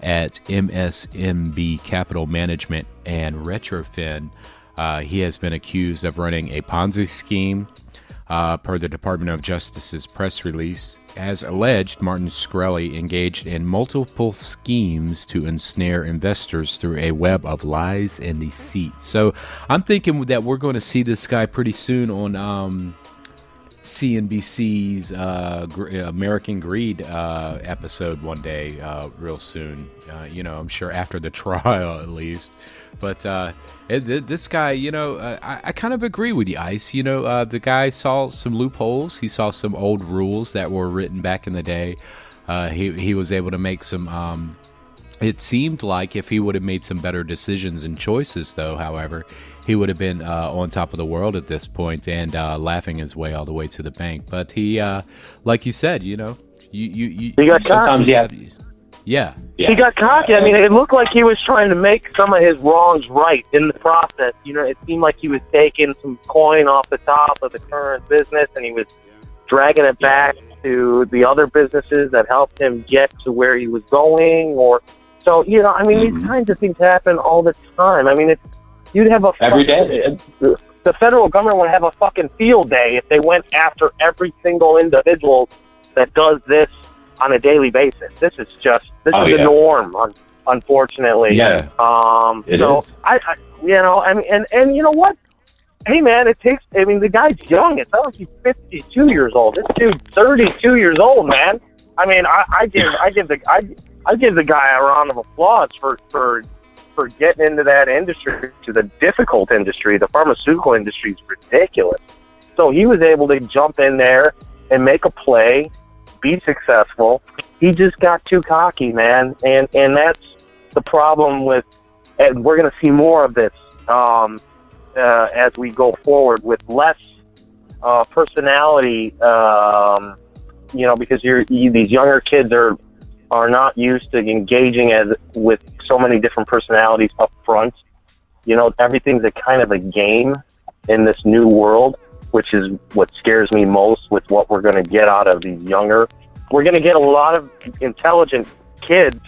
at MSMB Capital Management and Retrophin. Uh, he has been accused of running a Ponzi scheme, uh, per the Department of Justice's press release. As alleged, Martin Shkreli engaged in multiple schemes to ensnare investors through a web of lies and deceit. So I'm thinking that we're going to see this guy pretty soon on um, CNBC's uh, American Greed uh, episode one day, uh, real soon. Uh, you know, I'm sure after the <laughs> trial at least. But uh, it, this guy, you know, uh, I, I, kind of agree with you, Ice. You know, the guy saw some loopholes. He saw some old rules that were written back in the day. he he was able to make some. Um, it seemed like if he would have made some better decisions and choices, though, however, he would have been uh, on top of the world at this point and uh, laughing his way all the way to the bank. But he, uh, like you said, you know, you you, you he got sometimes yeah. yeah. Yeah. He got cocky. I mean, it looked like he was trying to make some of his wrongs right in the process. You know, it seemed like he was taking some coin off the top of the current business and he was dragging it back to the other businesses that helped him get to where he was going or so, you know, I mean, mm-hmm. these kinds of things happen all the time. I mean, it's, you'd have a every day. The federal government would have a fucking field day if they went after every single individual that does this on a daily basis. This is just this oh, is yeah. the norm, un- unfortunately. Yeah. Um. It so is. I, I, you know, I mean, and and you know what? Hey man, it takes. I mean, the guy's young. It's not like he's 52 years old. This dude's 32 years old, man. I mean, I, I give I give the I I give the guy a round of applause for for for getting into that industry, to the difficult industry. The pharmaceutical industry is ridiculous. So he was able to jump in there and make a play, be successful. He just got too cocky, man, and and that's the problem with. And we're going to see more of this um, uh, as we go forward with less uh, personality. Um, you know, because you're you, these younger kids are are not used to engaging as with so many different personalities up front. You know, everything's a kind of a game in this new world, which is what scares me most with what we're going to get out of these younger. We're going to get a lot of intelligent kids,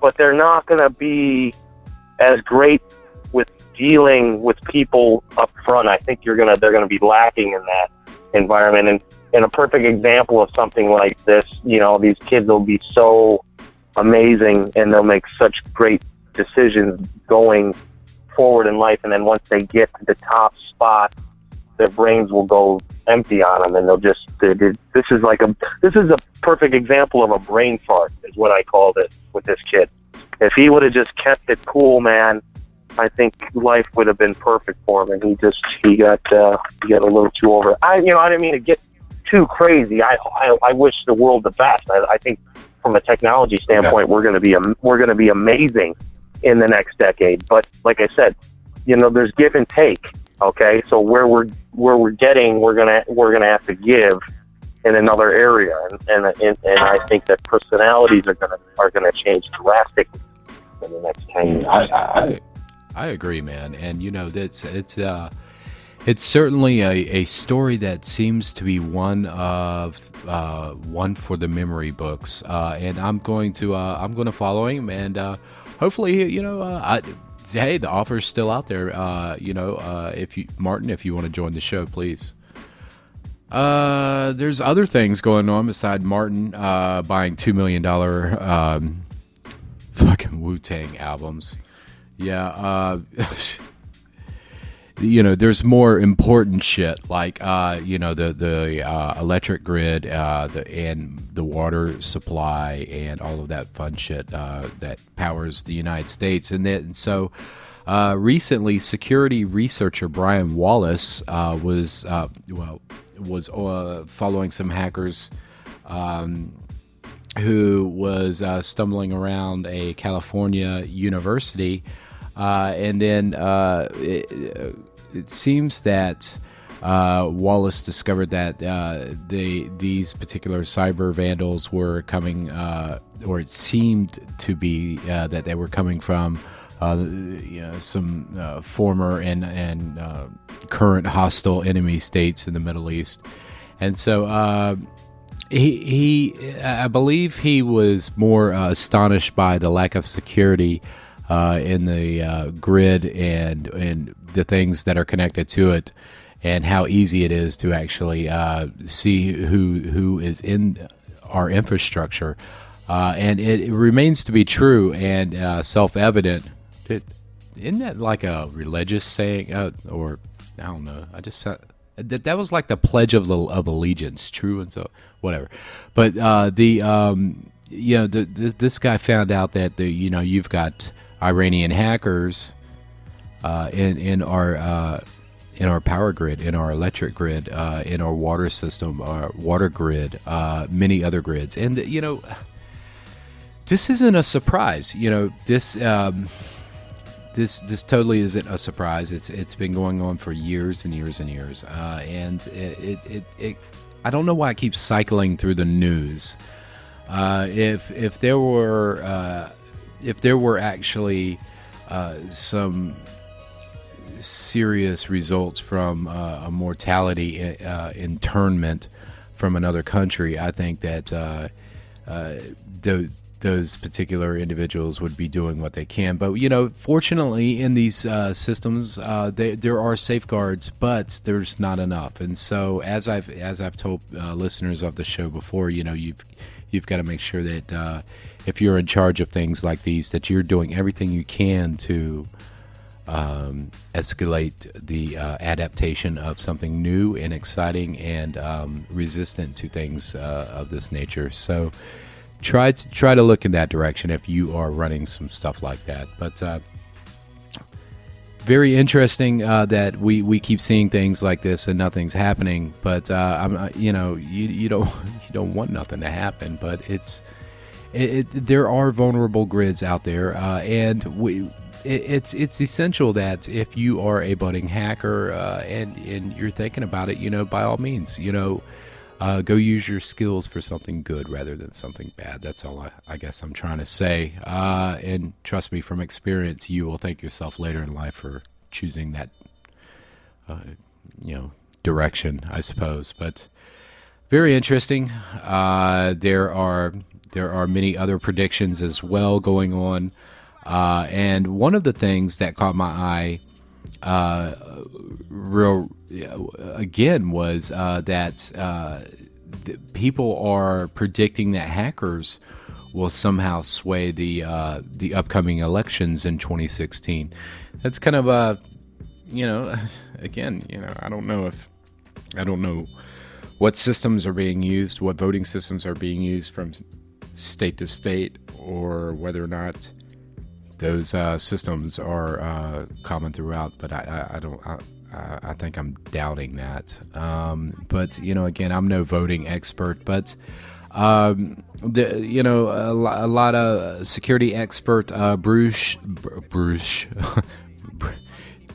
but they're not going to be as great with dealing with people up front. I think you're going to they're going to be lacking in that environment and and a perfect example of something like this, you know, these kids will be so amazing and they'll make such great decisions going forward in life. And then once they get to the top spot, their brains will go empty on them and they'll just, they, they, this is like a, this is a perfect example of a brain fart is what I called it with this kid. If he would have just kept it cool, man, I think life would have been perfect for him. And he just, he got, uh, he got a little too over. I, you know, I didn't mean to get too crazy. I, I, I wish the world the best. I, I think from a technology standpoint, we're going to be we're going to be amazing in the next decade. But like I said, you know, there's give and take. Okay, so where we're where we're getting, we're gonna we're gonna have to give in another area, and and and, and I think that personalities are gonna are gonna change drastically in the next ten years. I, I, I agree, man, and you know that's it's uh it's certainly a, a story that seems to be one of uh, one for the memory books, uh, and I'm going to uh, I'm going to follow him, and uh, hopefully, you know, uh, I, hey, the offer's still out there. Uh, you know, if you Martin, if you want to join the show, please. there's other things going on beside Martin buying two million dollar um, fucking Wu Tang albums. Yeah. <laughs> you know, there's more important shit like uh, you know the the uh, electric grid, uh, the and the water supply, and all of that fun shit uh, that powers the United States. And then so uh, recently, security researcher Brian Wallace uh, was well was following some hackers. Um, who was stumbling around a California university, and then it, it seems that uh, Wallace discovered that uh, they, these particular cyber vandals were coming, uh, or it seemed to be uh, that they were coming from uh, you know, some uh, former and, and current hostile enemy states in the Middle East. And so he, he, I believe he was more astonished by the lack of security in the grid and and the things that are connected to it, and how easy it is to actually uh, see who who is in our infrastructure. Uh, and it, it, remains to be true and uh, self-evident. Isn't that like a religious saying, uh, or I don't know? I just that that was like the pledge of of allegiance, true and so whatever. But the um, you know the, the, this guy found out that the you know you've got Iranian hackers uh, in in our uh, in our power grid, in our electric grid, uh, in our water system, our water grid, uh, many other grids, and you know, this isn't a surprise. You know, this um, this this totally isn't a surprise. It's it's been going on for years and years and years, uh, and it, it, it, it I don't know why it keeps cycling through the news. Uh, if if there were if there were actually uh, some serious results from uh, a mortality uh, internment from another country, I think that uh, uh, the, those particular individuals would be doing what they can. But you know, fortunately, in these uh, systems, they, there are safeguards, but there's not enough. And so, as I've as I've told listeners of the show before, you know, you've you've got to make sure that if you're in charge of things like these, that you're doing everything you can to um, escalate the uh, adaptation of something new and exciting and um, resistant to things uh, of this nature. So try to try to look in that direction if you are running some stuff like that. But uh, very interesting uh, that we, we keep seeing things like this and nothing's happening. But uh, I'm uh, you know you, you don't <laughs> you don't want nothing to happen, but it's it, it, there are vulnerable grids out there, uh, and we. It's it's essential that if you are a budding hacker uh, and and you're thinking about it, you know, by all means, you know, uh, go use your skills for something good rather than something bad. That's all I, I guess I'm trying to say. Uh, and trust me, from experience, you will thank yourself later in life for choosing that, uh, you know, direction, I suppose. But very interesting. Uh, there are there are many other predictions as well going on. Uh, and one of the things that caught my eye, uh, real again, was uh, that uh, people are predicting that hackers will somehow sway the uh, the upcoming elections in 2016. That's kind of a, you know, <laughs> again, you know, I don't know if I don't know what systems are being used, what voting systems are being used from state to state or whether or not those uh, systems are uh, common throughout. But I, I, I don't. I, I, think I'm doubting that. Um, but you know, again, I'm no voting expert, but. Um, the, you know, a, a, lot of security expert uh, Bruce Bruce <laughs>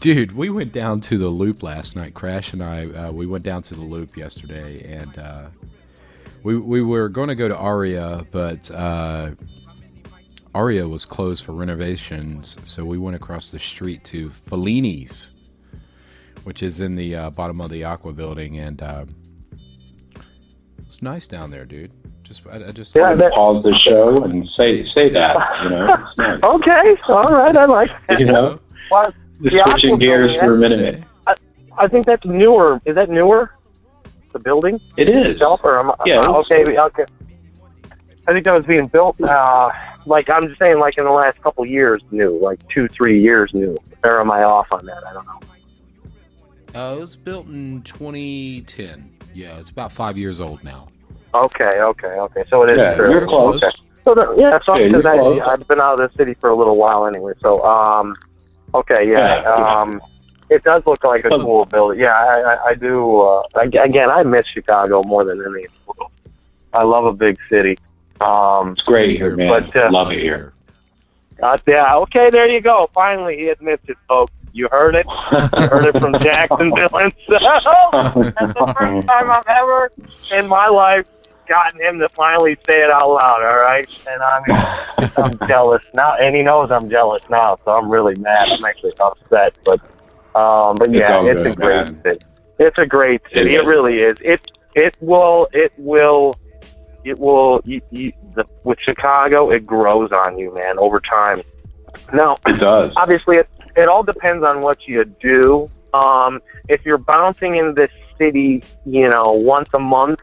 dude, we went down to the loop last night. Crash and I, uh, we went down to the loop yesterday, and uh, we we were going to go to Aria, but uh, Aria was closed for renovations, so we went across the street to Fellini's, which is in the uh, bottom of the Aqua building, and uh, it's nice down there, dude. Just I, I just yeah, pause the show and say say that, you know. Nice. <laughs> okay, all right, I like that. You know, well, switching gears for a minute. I, I think that's newer. Is that newer? the building? It is. Itself, or am, yeah. Okay, okay. I think that was being built, uh, like I'm just saying, like in the last couple years, new, like two, three years new. Or am I off on that? I don't know. Uh, it was built in 2010. Yeah, it's about five years old now. Okay, okay, okay. So it is. Yeah, you're close. Okay. So the, yeah, so because I I've been out of the city for a little while anyway. So um, okay, yeah, yeah. um, it does look like a cool building. Yeah, I I, I do. Uh, again, I miss Chicago more than any. I love a big city. Um, it's great here, man. But, uh, love it here. Uh, yeah, okay, there you go. Finally, he admits it, folks. You heard it. You heard it from <laughs> Jacksonville and <laughs> so that's the first time I've ever in my life gotten him to finally say it out loud. All right, and I'm I'm <laughs> jealous now, and he knows I'm jealous now, so I'm really mad. I'm actually upset, but um, but yeah, it's, it's good, a great man. city. It's a great city. It, it really is. It it will it will it will you, you, the, with Chicago. It grows on you, man, over time. Now it does. <clears throat> Obviously, it it all depends on what you do. Um, if you're bouncing in this city, you know, once a month,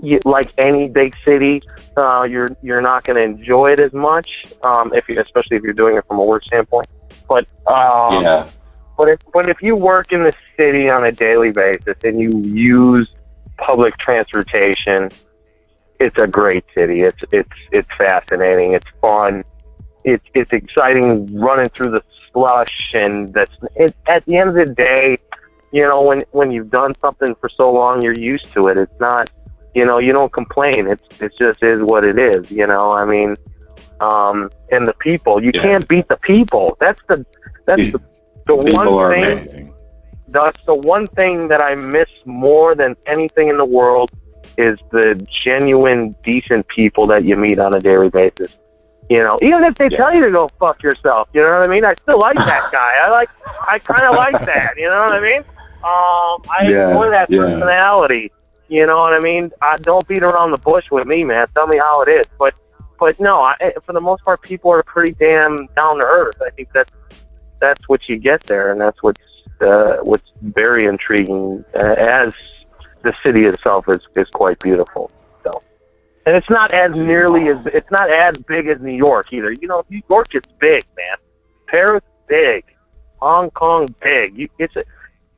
you, like any big city, uh, you're you're not going to enjoy it as much. Um, if you, especially if you're doing it from a work standpoint. But um, yeah. But if but if you work in the city on a daily basis and you use public transportation, it's a great city. It's it's it's fascinating. It's fun. It's it's exciting running through the slush and that's it, at the end of the day, you know, when when you've done something for so long, you're used to it. It's not, you know, you don't complain. It's it just is what it is. You know, I mean, um, and the people, you yeah. can't beat the people. That's the that's the, the one thing. Amazing. That's the one thing that I miss more than anything in the world is the genuine, decent people that you meet on a daily basis. You know, even if they yeah. tell you to go fuck yourself, you know what I mean? I still like that guy. I like, I kind of like that. You know what I mean? Um, I yeah, enjoy that yeah. personality. You know what I mean? I don't beat around the bush with me, man. Tell me how it is. But, but no, I, eh, for the most part, people are pretty damn down to earth. I think that's that's what you get there, and that's what's uh, what's very intriguing. Uh, as the city itself is is quite beautiful So, and it's not as nearly as it's not as big as New York either. You know, New York is big, man. Paris big, Hong Kong big. You, it's a,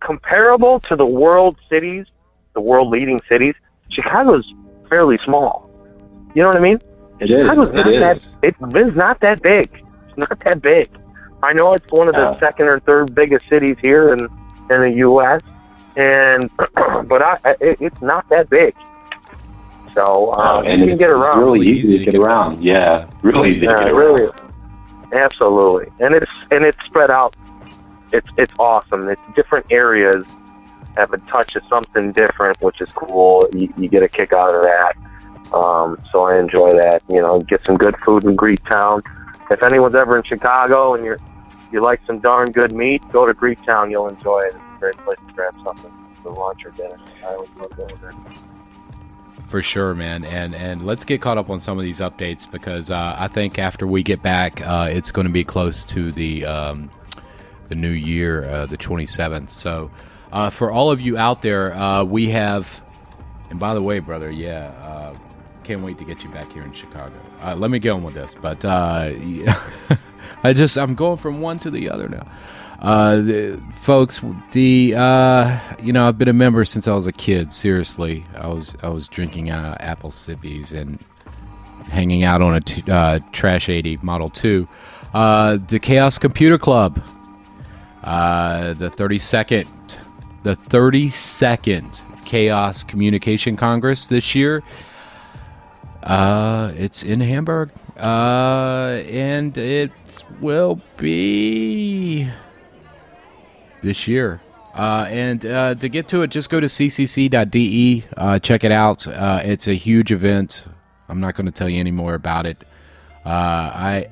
comparable to the world cities, the world leading cities. Chicago's fairly small. You know what I mean? It Chicago's is. Not it that, is. It's not that big. It's not that big. I know it's one of the uh, second or third biggest cities here in in the U.S. And <clears throat> but I, it, it's not that big. So um, and you can get around. It's really easy to get around. Yeah, really easy to get. Really, absolutely, and it's and it's spread out. It's it's awesome. It's different areas have a touch of something different, which is cool. You, you get a kick out of that. Um, so I enjoy that. You know, get some good food in Greektown. If anyone's ever in Chicago and you're you like some darn good meat, go to Greektown. You'll enjoy it. Great place to grab something for lunch or dinner. I always love going there for sure, man. And and let's get caught up on some of these updates because uh, I think after we get back, uh, it's going to be close to the um, the new year, uh, the 27th. So uh, for all of you out there, uh, we have. And by the way, brother, yeah, uh, can't wait to get you back here in Chicago. let me get on with this, but <laughs> I just I'm going from one to the other now. Uh, the, folks, the uh, you know I've been a member since I was a kid. Seriously, I was I was drinking uh, apple sippies and hanging out on a t- uh, Trash 80 Model 2. Uh, the Chaos Computer Club, uh, the 32nd, the 32nd Chaos Communication Congress this year. Uh, it's in Hamburg, uh, and it will be this year. Uh, and uh, to get to it, just go to ccc.de. Uh, check it out. Uh, it's a huge event. I'm not going to tell you any more about it. Uh, I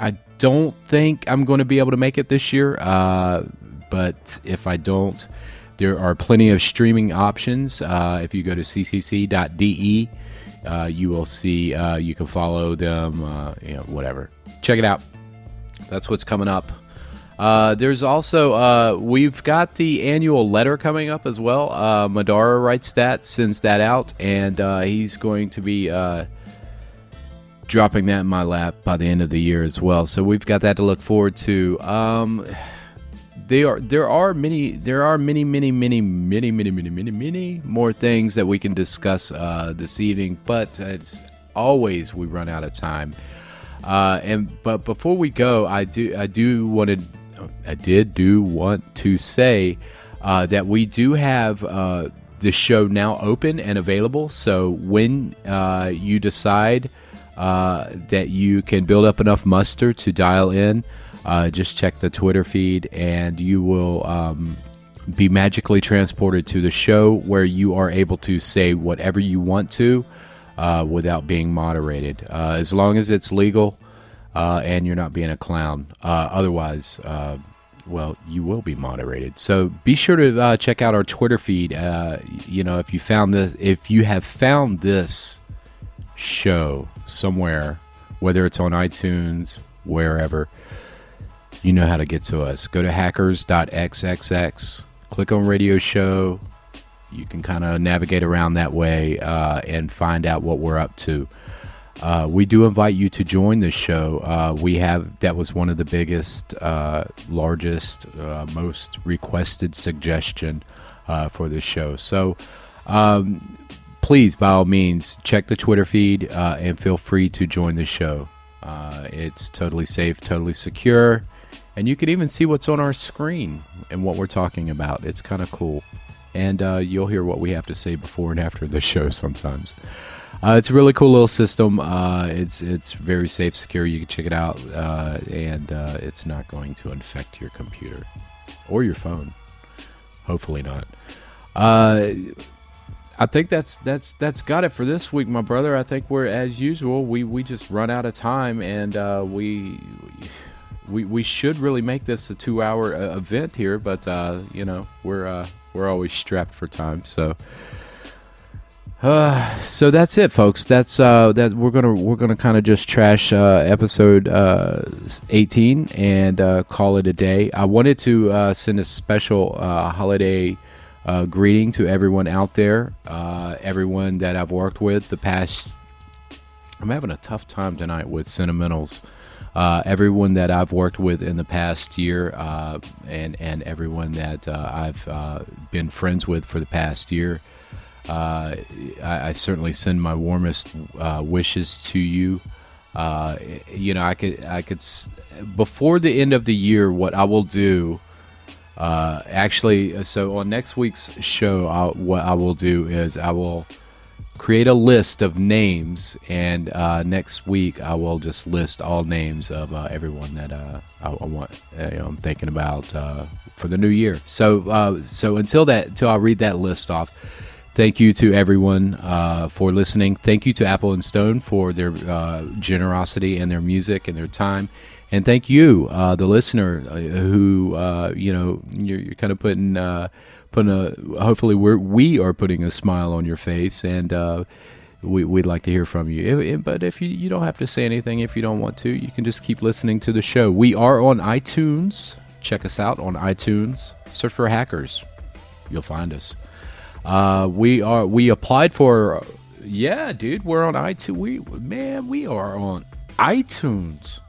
I don't think I'm going to be able to make it this year. Uh, but if I don't, there are plenty of streaming options. if you go to ccc.de, you will see. you can follow them. you know, whatever. Check it out. That's what's coming up. Uh, there's also uh, we've got the annual letter coming up as well. Uh, Madara writes that, sends that out, and uh, he's going to be uh, dropping that in my lap by the end of the year as well. So we've got that to look forward to. Um, they are there are many there are many many many many many many many many more things that we can discuss uh, this evening, but it's always we run out of time. And but before we go, I do I do want to I did do want to say uh, that we do have uh, the show now open and available. So when uh, you decide uh, that you can build up enough muster to dial in, uh, just check the Twitter feed and you will um, be magically transported to the show where you are able to say whatever you want to uh, without being moderated, as long as it's legal uh, and you're not being a clown. Uh, otherwise, uh, well, you will be moderated. So be sure to uh, check out our Twitter feed. you know, if you found this, if you have found this show somewhere, whether it's on iTunes, wherever, you know how to get to us. Go to hackers.xxx, click on radio show, you can kind of navigate around that way uh, and find out what we're up to. Uh, we do invite you to join the show. Uh, we have that was one of the biggest, uh, largest, uh, most requested suggestion uh, for this show. So um, please, by all means, check the Twitter feed and feel free to join the show. it's totally safe, totally secure, and you can even see what's on our screen and what we're talking about. It's kind of cool and uh, you'll hear what we have to say before and after the <laughs> show sometimes. Uh, it's a really cool little system. Uh, it's it's very safe, secure. You can check it out, uh, and uh, it's not going to infect your computer or your phone. Hopefully not. Uh, I think that's that's that's got it for this week, my brother. I think we're as usual. We we just run out of time, and we we we should really make this a two hour event here, but you know we're we're always strapped for time. So, uh, so that's it, folks. That's uh, that we're gonna we're gonna kind of just trash uh, episode uh, 18 and uh, call it a day. I wanted to uh, send a special uh, holiday uh, greeting to everyone out there, uh, everyone that I've worked with the past. I'm having a tough time tonight with sentimentals uh, everyone that I've worked with in the past year, uh, and and everyone that uh, I've uh, been friends with for the past year. Uh, I, I, certainly send my warmest uh, wishes to you. you know, I could I could before the end of the year, what I will do. actually, so on next week's show, I'll, what I will do is I will create a list of names, and uh, next week I will just list all names of uh, everyone that uh, I, I, want. Uh, you know, I'm thinking about uh, for the new year. So, uh, so until that, until I read that list off. Thank you to everyone for listening. Thank you to Apple and Stone for their generosity and their music and their time. And thank you, uh the listener, who uh you know you're, you're kind of putting putting a hopefully we're we are putting a smile on your face and uh, we, would like to hear from you. But if you, you don't have to say anything if you don't want to you can just keep listening to the show. We are on itunes. Check us out on itunes. Search for hackers. You'll find us. Uh, we are we applied for yeah dude we're on itunes we man we are on itunes.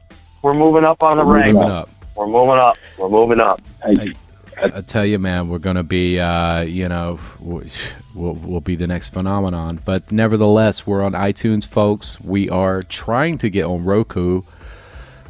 We're moving up on the rank. we're moving up. We're moving up. We're moving hey, I tell you, man, we're going to be, uh, you know, we'll, we'll be the next phenomenon. But nevertheless, we're on iTunes, folks. We are trying to get on Roku.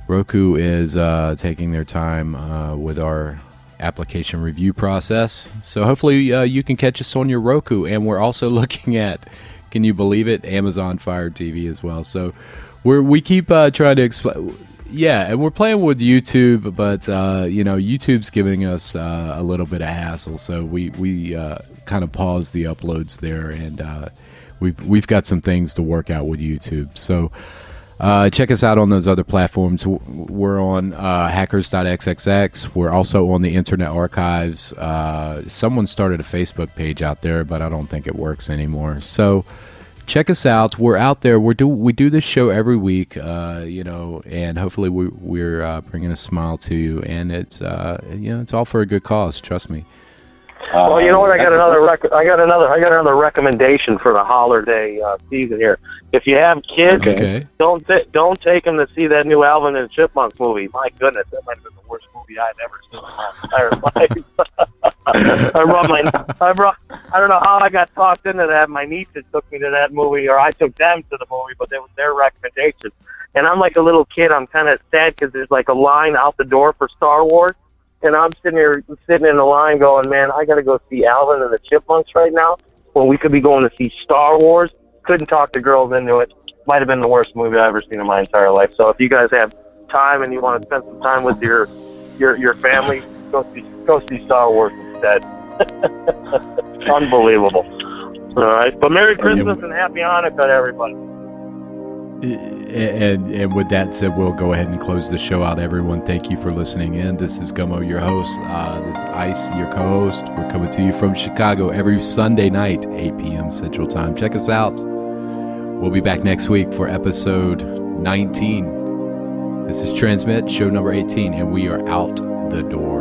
Roku is uh, taking their time uh, with our application review process. So hopefully uh, you can catch us on your Roku. And we're also <laughs> looking at, can you believe it, Amazon Fire TV as well. So we're, we keep uh, trying to explain yeah, and we're playing with YouTube, but uh, you know, YouTube's giving us uh, a little bit of hassle, so we we uh, kind of paused the uploads there, and uh, we've we've got some things to work out with YouTube. So uh, check us out on those other platforms. We're on uh, hackers.xxx. We're also on the Internet Archives. someone started a Facebook page out there, but I don't think it works anymore. So check us out. We're out there. We do we do this show every week, uh, you know, and hopefully we, we're uh, bringing a smile to you. And it's uh, you know it's all for a good cause. Trust me. well, you know what? I got another rec- I got another I got another recommendation for the holiday uh, season here. If you have kids, okay. don't th- don't take them to see that new Alvin and Chipmunks movie. My goodness, that might have been the worst movie I've ever seen in my entire life. <laughs> I brought my, I brought, I don't know how I got talked into that. My nieces took me to that movie, or I took them to the movie, but it was their recommendation. And I'm like a little kid. I'm kind of sad because there's like a line out the door for Star Wars, and I'm sitting here sitting in the line going, man, I got to go see Alvin and the Chipmunks right now when we could be going to see Star Wars. Couldn't talk the girls into it. Might have been the worst movie I've ever seen in my entire life. So if you guys have time and you want to spend some time with your your your family, go see go see Star Wars instead. <laughs> Unbelievable. All right, but Merry Christmas and Happy Hanukkah to everybody. And, and with that said, we'll go ahead and close the show out. Everyone, thank you for listening in. This is Gummo, your host. Uh, this is Ice, your co-host. We're coming to you from Chicago every Sunday night, 8 p.m. Central Time. Check us out. We'll be back next week for episode 19. This is Transmit, show number 18, and we are out the door.